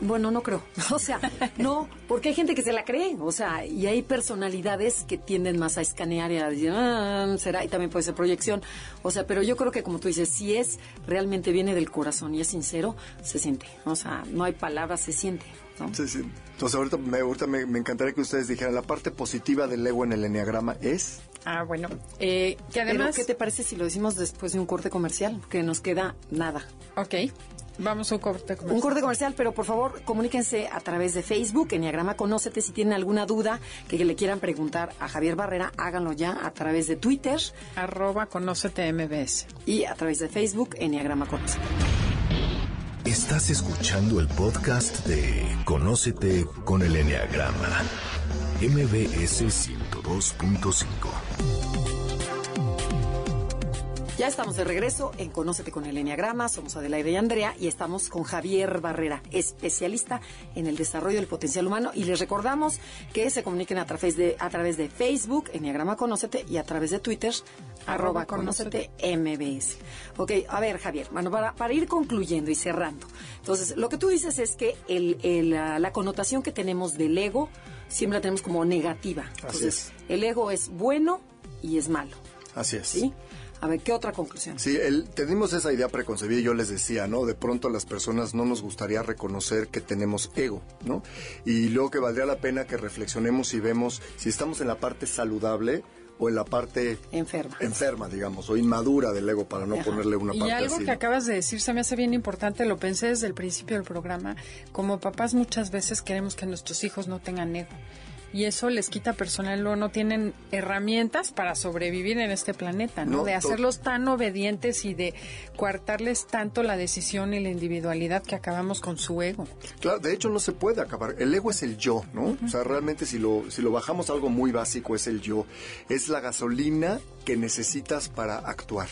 bueno, no creo. O sea, no, porque hay gente que se la cree. O sea, y hay personalidades que tienden más a escanear y a decir, ah, será, y también puede ser proyección. O sea, pero yo creo que como tú dices, si es realmente viene del corazón y es sincero, se siente. O sea, no hay palabras, se siente. Sí, sí. Entonces ahorita, me, ahorita me, encantaría que ustedes dijeran, la parte positiva del ego en el enneagrama es... Ah, bueno. Eh, que además... ¿qué te parece si lo decimos después de un corte comercial? Que nos queda nada. Ok. Vamos a un corte comercial. Un corte comercial, pero por favor comuníquense a través de Facebook, Enneagrama Conócete. Si tienen alguna duda que le quieran preguntar a Javier Barrera, háganlo ya a través de Twitter. Arroba Conócete MBS. Y a través de Facebook, Enneagrama Conócete. Estás escuchando el podcast de Conócete con el Enneagrama, MBS 102.5. Ya estamos de regreso en Conócete con el Enneagrama. Somos Adelaide y Andrea y estamos con Javier Barrera, especialista en el desarrollo del potencial humano. Y les recordamos que se comuniquen a través de, a través de Facebook, Enneagrama Conócete, y a través de Twitter, arroba Conócete MBS. Ok, a ver, Javier, bueno, para, para ir concluyendo y cerrando. Entonces, lo que tú dices es que el, el, la, connotación que tenemos del ego siempre la tenemos como negativa. Entonces, el ego es bueno y es malo. Así es. ¿Sí? A ver, ¿qué otra conclusión? Sí, el, tenemos esa idea preconcebida, yo les decía, ¿no? De pronto a las personas no nos gustaría reconocer que tenemos ego, ¿no? Y luego que valdría la pena que reflexionemos y vemos si estamos en la parte saludable o en la parte enferma, enferma digamos, o inmadura del ego, para no ponerle una parte Y algo que acabas de decir se me hace bien importante, lo pensé desde el principio del programa, como papás muchas veces queremos que nuestros hijos no tengan ego y eso les quita personal, luego no tienen herramientas para sobrevivir en este planeta, ¿no? de hacerlos tan obedientes y de coartarles tanto la decisión y la individualidad que acabamos con su ego. Claro, de hecho no se puede acabar. El ego es el yo, ¿no? O sea, realmente si lo, si lo bajamos a algo muy básico es el yo. Es la gasolina que necesitas para actuar.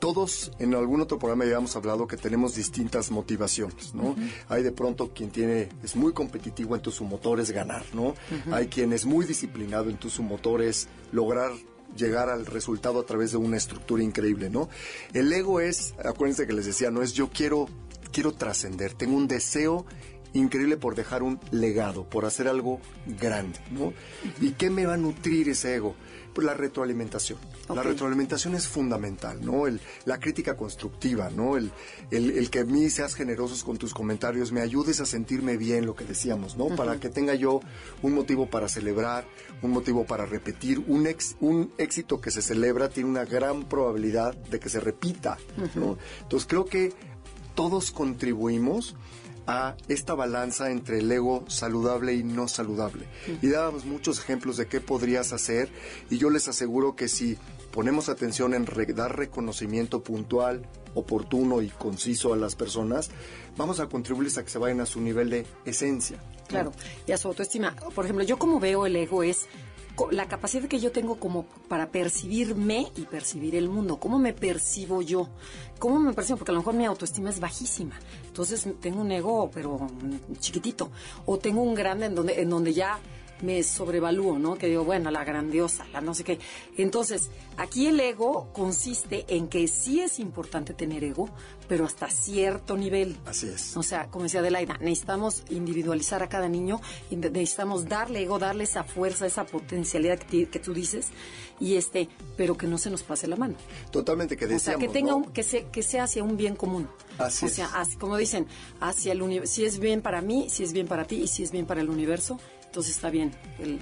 Todos en algún otro programa ya hemos hablado que tenemos distintas motivaciones, ¿no? Hay de pronto quien tiene es muy competitivo, en su motor es ganar, ¿no? Hay quien es muy disciplinado, en su motor es lograr llegar al resultado a través de una estructura increíble, ¿no? El ego es, acuérdense que les decía, no es yo quiero quiero trascender, tengo un deseo increíble por dejar un legado, por hacer algo grande, ¿no? ¿Y qué me va a nutrir ese ego? Pues la retroalimentación. La retroalimentación es fundamental, ¿no? El, la crítica constructiva, ¿no? El, el, que a mí seas generosos con tus comentarios, me ayudes a sentirme bien, lo que decíamos, ¿no? Para que tenga yo un motivo para celebrar, un motivo para repetir. Un, ex, un éxito que se celebra tiene una gran probabilidad de que se repita, ¿no? Entonces creo que todos contribuimos a esta balanza entre el ego saludable y no saludable. Y dábamos muchos ejemplos de qué podrías hacer y yo les aseguro que si ponemos atención en dar reconocimiento puntual, oportuno y conciso a las personas, vamos a contribuirles a que se vayan a su nivel de esencia. Claro, y a su autoestima. Por ejemplo, yo como veo el ego es la capacidad que yo tengo como para percibirme y percibir el mundo. ¿Cómo me percibo yo? ¿Cómo me percibo? Porque a lo mejor mi autoestima es bajísima. Entonces tengo un ego, pero chiquitito. O tengo un grande en donde, en donde ya me sobrevalúo, ¿no? Que digo, bueno, la grandiosa, la no sé qué. Entonces, aquí el ego consiste en que sí es importante tener ego, pero hasta cierto nivel. Así es. O sea, como decía Adelaida, necesitamos individualizar a cada niño, necesitamos darle ego, darle esa fuerza, esa potencialidad que, tú dices, y este, pero que no se nos pase la mano. Totalmente, que decíamos, O sea, que tenga que, que sea hacia un bien común. Así o sea, como dicen, hacia el si es bien para mí, si es bien para ti y si es bien para el universo, entonces está bien el,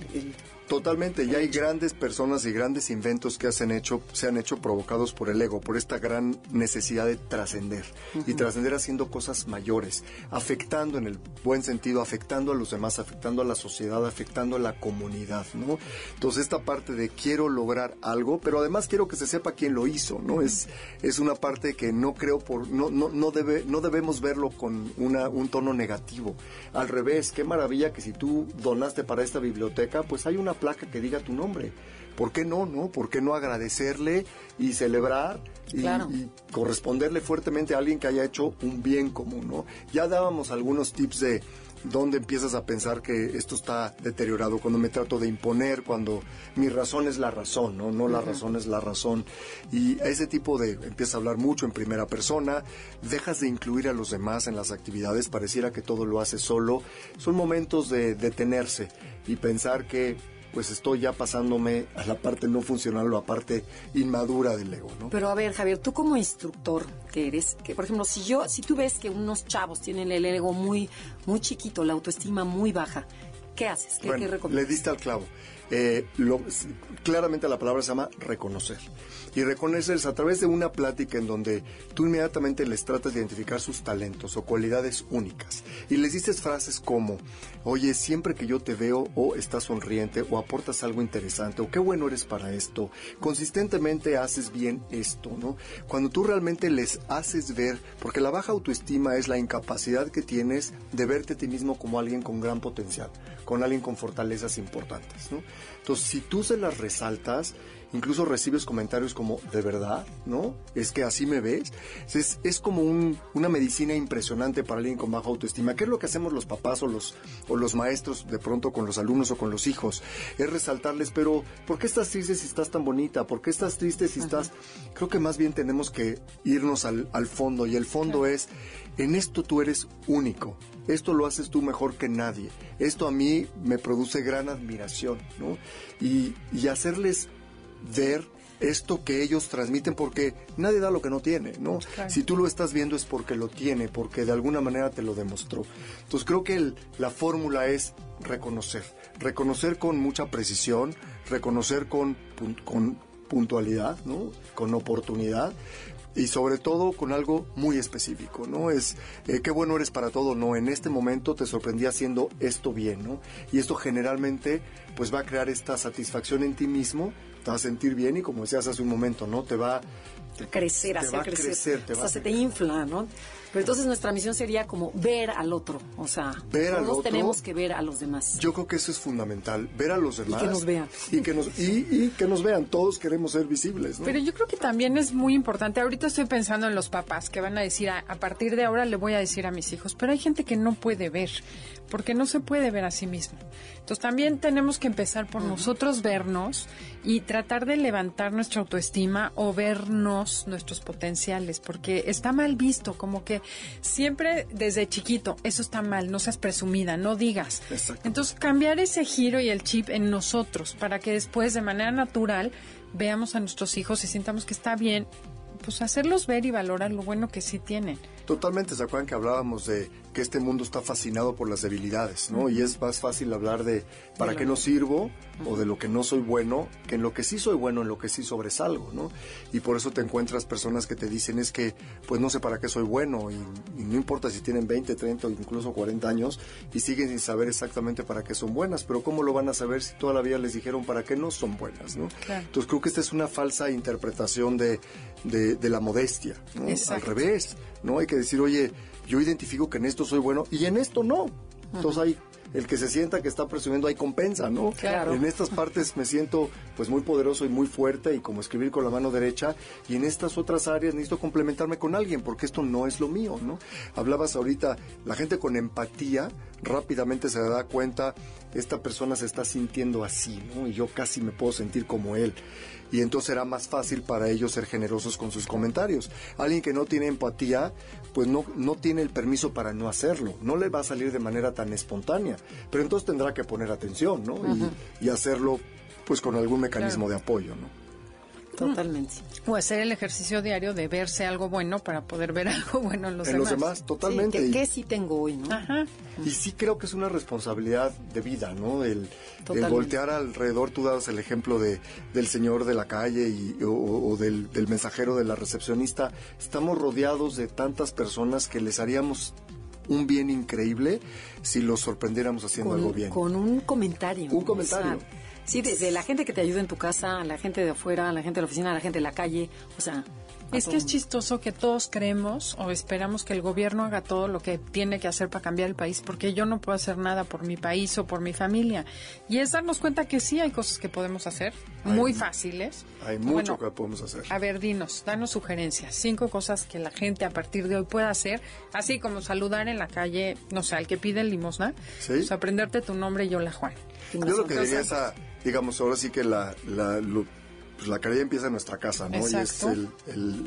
Totalmente, ya hay grandes personas y grandes inventos que hacen hecho, se han hecho provocados por el ego, por esta gran necesidad de trascender y trascender haciendo cosas mayores, afectando en el buen sentido, afectando a los demás, afectando a la sociedad, afectando a la comunidad, ¿no? Entonces esta parte de quiero lograr algo, pero además quiero que se sepa quién lo hizo, ¿no? Es es una parte que no creo por no no no debe no debemos verlo con una un tono negativo. Al revés, qué maravilla que si tú donaste para esta biblioteca, pues hay una placa que diga tu nombre. ¿Por qué no, no? ¿Por qué no agradecerle y celebrar y, corresponderle fuertemente a alguien que haya hecho un bien común, ¿no? Ya dábamos algunos tips de dónde empiezas a pensar que esto está deteriorado, cuando me trato de imponer, cuando mi razón es la razón, no, no la razón es la razón. Y ese tipo de, empiezas a hablar mucho en primera persona, dejas de incluir a los demás en las actividades, pareciera que todo lo hace solo. Son momentos de detenerse y pensar que pues estoy ya pasándome a la parte no funcional o a la parte inmadura del ego, ¿no? Pero a ver, Javier, tú como instructor que eres, que por ejemplo, si yo, si tú ves que unos chavos tienen el ego muy, muy chiquito, la autoestima muy baja, ¿qué haces? ¿Qué, bueno, Le diste al clavo. Eh, claramente la palabra se llama reconocer y reconocerles a través de una plática en donde tú inmediatamente les tratas de identificar sus talentos o cualidades únicas y les dices frases como, oye, siempre que yo te veo o estás sonriente o aportas algo interesante o qué bueno eres para esto, consistentemente haces bien esto, ¿no? Cuando tú realmente les haces ver, porque la baja autoestima es la incapacidad que tienes de verte a ti mismo como alguien con gran potencial, con alguien con fortalezas importantes, ¿no? Entonces, si tú se las resaltas, incluso recibes comentarios como, ¿de verdad? ¿No? ¿Es que así me ves? Es, es como una medicina impresionante para alguien con baja autoestima. ¿Qué es lo que hacemos los papás o los, o los maestros de pronto con los alumnos o con los hijos? Es resaltarles, pero ¿por qué estás triste si estás tan bonita? ¿Por qué estás triste si estás...? Creo que más bien tenemos que irnos al, al fondo y el fondo es, en esto tú eres único. Esto lo haces tú mejor que nadie. Esto a mí me produce gran admiración, ¿no? Y, y hacerles ver esto que ellos transmiten porque nadie da lo que no tiene, ¿no? Si tú lo estás viendo es porque lo tiene, porque de alguna manera te lo demostró. Entonces creo que la fórmula es reconocer, reconocer con mucha precisión, reconocer con, con puntualidad, ¿no? Con oportunidad, y sobre todo con algo muy específico, ¿no? Es eh, qué bueno eres para todo, no, en este momento te sorprendí haciendo esto bien, ¿no? Y esto generalmente pues va a crear esta satisfacción en ti mismo, te va a sentir bien y como decías hace un momento, ¿no? Te va a crecer, hacer crecer, o sea, se te infla, ¿no? Pero entonces nuestra misión sería como ver al otro, o sea, todos tenemos que ver a los demás. Yo creo que eso es fundamental, ver a los demás. Y que nos vean. Y que nos, y, que nos vean, todos queremos ser visibles. ¿no? Pero yo creo que también es muy importante, ahorita estoy pensando en los papás que van a decir, a, a partir de ahora le voy a decir a mis hijos, pero hay gente que no puede ver, porque no se puede ver a sí mismo. Entonces también tenemos que empezar por nosotros vernos y tratar de levantar nuestra autoestima o vernos nuestros potenciales, porque está mal visto, como que siempre desde chiquito, eso está mal, no seas presumida, no digas. Entonces cambiar ese giro y el chip en nosotros para que después de manera natural veamos a nuestros hijos y sintamos que está bien, pues hacerlos ver y valorar lo bueno que sí tienen. Totalmente, ¿se acuerdan que hablábamos de que este mundo está fascinado por las debilidades, ¿no? Y es más fácil hablar de para qué no sirvo o de lo que no soy bueno, que en lo que sí soy bueno, en lo que sí sobresalgo, ¿no? Y por eso te encuentras personas que te dicen es que pues no sé para qué soy bueno y, no importa si tienen 20, 30 o incluso 40 años y siguen sin saber exactamente para qué son buenas, pero ¿cómo lo van a saber si toda la vida les dijeron para qué no son buenas, ¿no? Entonces creo que esta es una falsa interpretación de, de, la modestia, ¿no? Al revés, ¿no? Hay que decir, oye, yo identifico que en esto soy bueno y en esto no. Entonces hay el que se sienta que está presumiendo hay compensa, ¿no? Claro. En estas partes me siento pues muy poderoso y muy fuerte y como escribir con la mano derecha y en estas otras áreas necesito complementarme con alguien porque esto no es lo mío, ¿no? Hablabas ahorita, la gente con empatía rápidamente se da cuenta esta persona se está sintiendo así, ¿no? Y yo casi me puedo sentir como él y entonces será más fácil para ellos ser generosos con sus comentarios. Alguien que no tiene empatía, pues no, no tiene el permiso para no hacerlo, no le va a salir de manera tan espontánea, pero entonces tendrá que poner atención, ¿no? y, hacerlo pues con algún mecanismo de apoyo, ¿no? Totalmente. O hacer el ejercicio diario de verse algo bueno para poder ver algo bueno en los demás. En los demás, totalmente. Sí, ¿Qué sí tengo hoy, no? Ajá. Y sí creo que es una responsabilidad de vida, ¿no? El, voltear alrededor, tú das el ejemplo de, del señor de la calle y, o, del, del mensajero de la recepcionista. Estamos rodeados de tantas personas que les haríamos un bien increíble si los sorprendiéramos haciendo algo bien. Con un comentario. Un comentario. Sí, desde la gente que te ayuda en tu casa, a la gente de afuera, a la gente de la oficina, a la gente de la calle, o sea... Es que es chistoso que todos creemos o esperamos que el gobierno haga todo lo que tiene que hacer para cambiar el país, porque yo no puedo hacer nada por mi país o por mi familia. Y es darnos cuenta que sí hay cosas que podemos hacer, muy fáciles. Hay mucho que podemos hacer. A ver, dinos, danos sugerencias, cinco cosas que la gente a partir de hoy pueda hacer, así como saludar en la calle, no sé, al que pide limosna, ¿Sí? pues aprenderte tu nombre y yo la Juan. Yo lo que diría es a digamos, ahora sí que la, la, pues la caridad empieza en nuestra casa, ¿no? Y es el,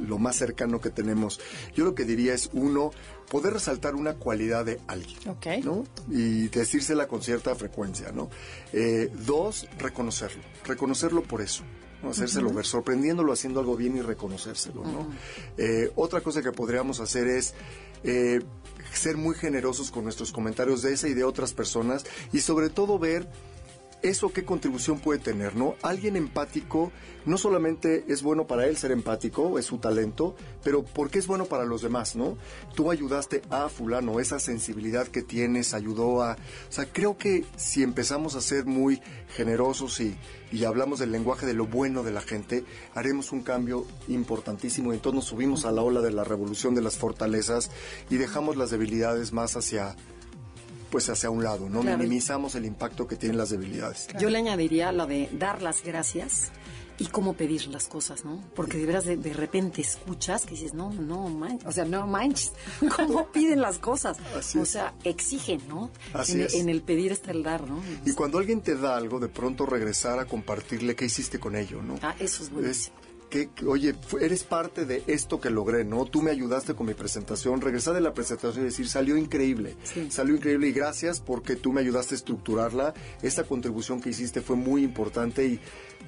lo más cercano que tenemos. Yo lo que diría es, uno, poder resaltar una cualidad de alguien, ¿no? Y decírsela con cierta frecuencia, ¿no? Eh, dos, reconocerlo, reconocerlo por eso. ¿no? hacérselo ver, sorprendiéndolo, haciendo algo bien y reconocérselo. ¿no? Eh, otra cosa que podríamos hacer es eh, ser muy generosos con nuestros comentarios de esa y de otras personas y sobre todo ver eso qué contribución puede tener, ¿no? Alguien empático no solamente es bueno para él ser empático, es su talento, pero porque es bueno para los demás, ¿no? Tú ayudaste a fulano, esa sensibilidad que tienes ayudó a... O sea, creo que si empezamos a ser muy generosos y, y hablamos del lenguaje de lo bueno de la gente, haremos un cambio importantísimo entonces nos subimos a la ola de la revolución de las fortalezas y dejamos las debilidades más hacia pues hacia un lado, ¿no? Minimizamos el impacto que tienen las debilidades. Yo le añadiría lo de dar las gracias y cómo pedir las cosas, ¿no? Porque de veras de, repente escuchas que dices, no, no manches, o sea, no manches, ¿cómo piden las cosas? o sea, exigen, ¿no? Así en, en, el pedir está el dar, ¿no? Y cuando alguien te da algo, de pronto regresar a compartirle qué hiciste con ello, ¿no? Ah, eso es buenísimo que, oye, eres parte de esto que logré, ¿no? Tú me ayudaste con mi presentación, regresar de la presentación y decir, salió increíble, salió increíble y gracias porque tú me ayudaste a estructurarla, esta contribución que hiciste fue muy importante y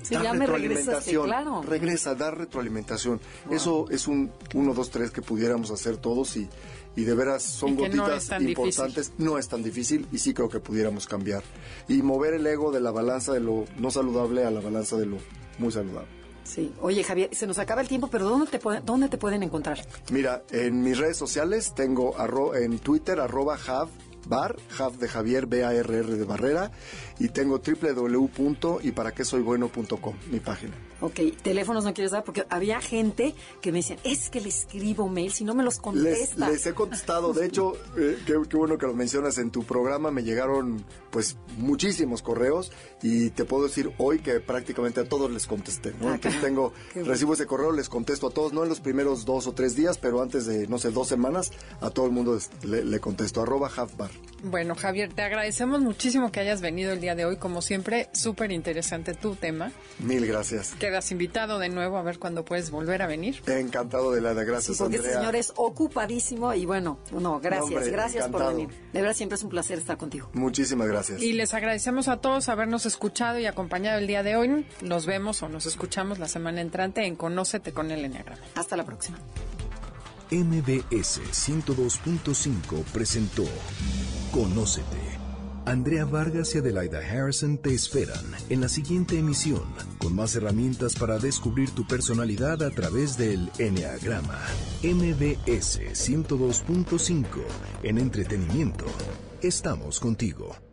Sí, dar retroalimentación. claro. Regresa, dar retroalimentación. Eso es un 1, 2, 3 que pudiéramos hacer todos y, y de veras son gotitas importantes. No es tan difícil y sí creo que pudiéramos cambiar. Y mover el ego de la balanza de lo no saludable a la balanza de lo muy saludable. Sí. Oye, Javier, se nos acaba el tiempo, pero ¿dónde te, dónde te pueden encontrar? Mira, en mis redes sociales tengo en Twitter, arroba Jav, bar, Jav de Javier, B-A-R-R de Barrera, y tengo www.yparaquesoybueno.com, mi página. Ok, teléfonos no quieres dar porque había gente que me decían, es que le escribo mail si no me los contesta. Les, he contestado, de hecho, eh, qué, bueno que lo mencionas en tu programa, me llegaron pues muchísimos correos y te puedo decir hoy que prácticamente a todos les contesté, ¿no? Ah, Entonces tengo, recibo ese correo, les contesto a todos, no en los primeros dos o tres días, pero antes de, no sé, dos semanas, a todo el mundo le, contesto, arroba halfbar. Bueno, Javier, te agradecemos muchísimo que hayas venido el día de hoy, como siempre, súper interesante tu tema. Mil gracias quedas invitado de nuevo a ver cuándo puedes volver a venir. Encantado de la gracias, sí, porque este señor es ocupadísimo y bueno, no, gracias, gracias por venir. De verdad siempre es un placer estar contigo. Muchísimas gracias. Y les agradecemos a todos habernos escuchado y acompañado el día de hoy. Nos vemos o nos escuchamos la semana entrante en Conócete con el Enneagrama. Hasta la próxima. MBS 102.5 presentó Conócete Andrea Vargas y Adelaida Harrison te esperan en la siguiente emisión con más herramientas para descubrir tu personalidad a través del Enneagrama. MBS 102.5 en entretenimiento. Estamos contigo.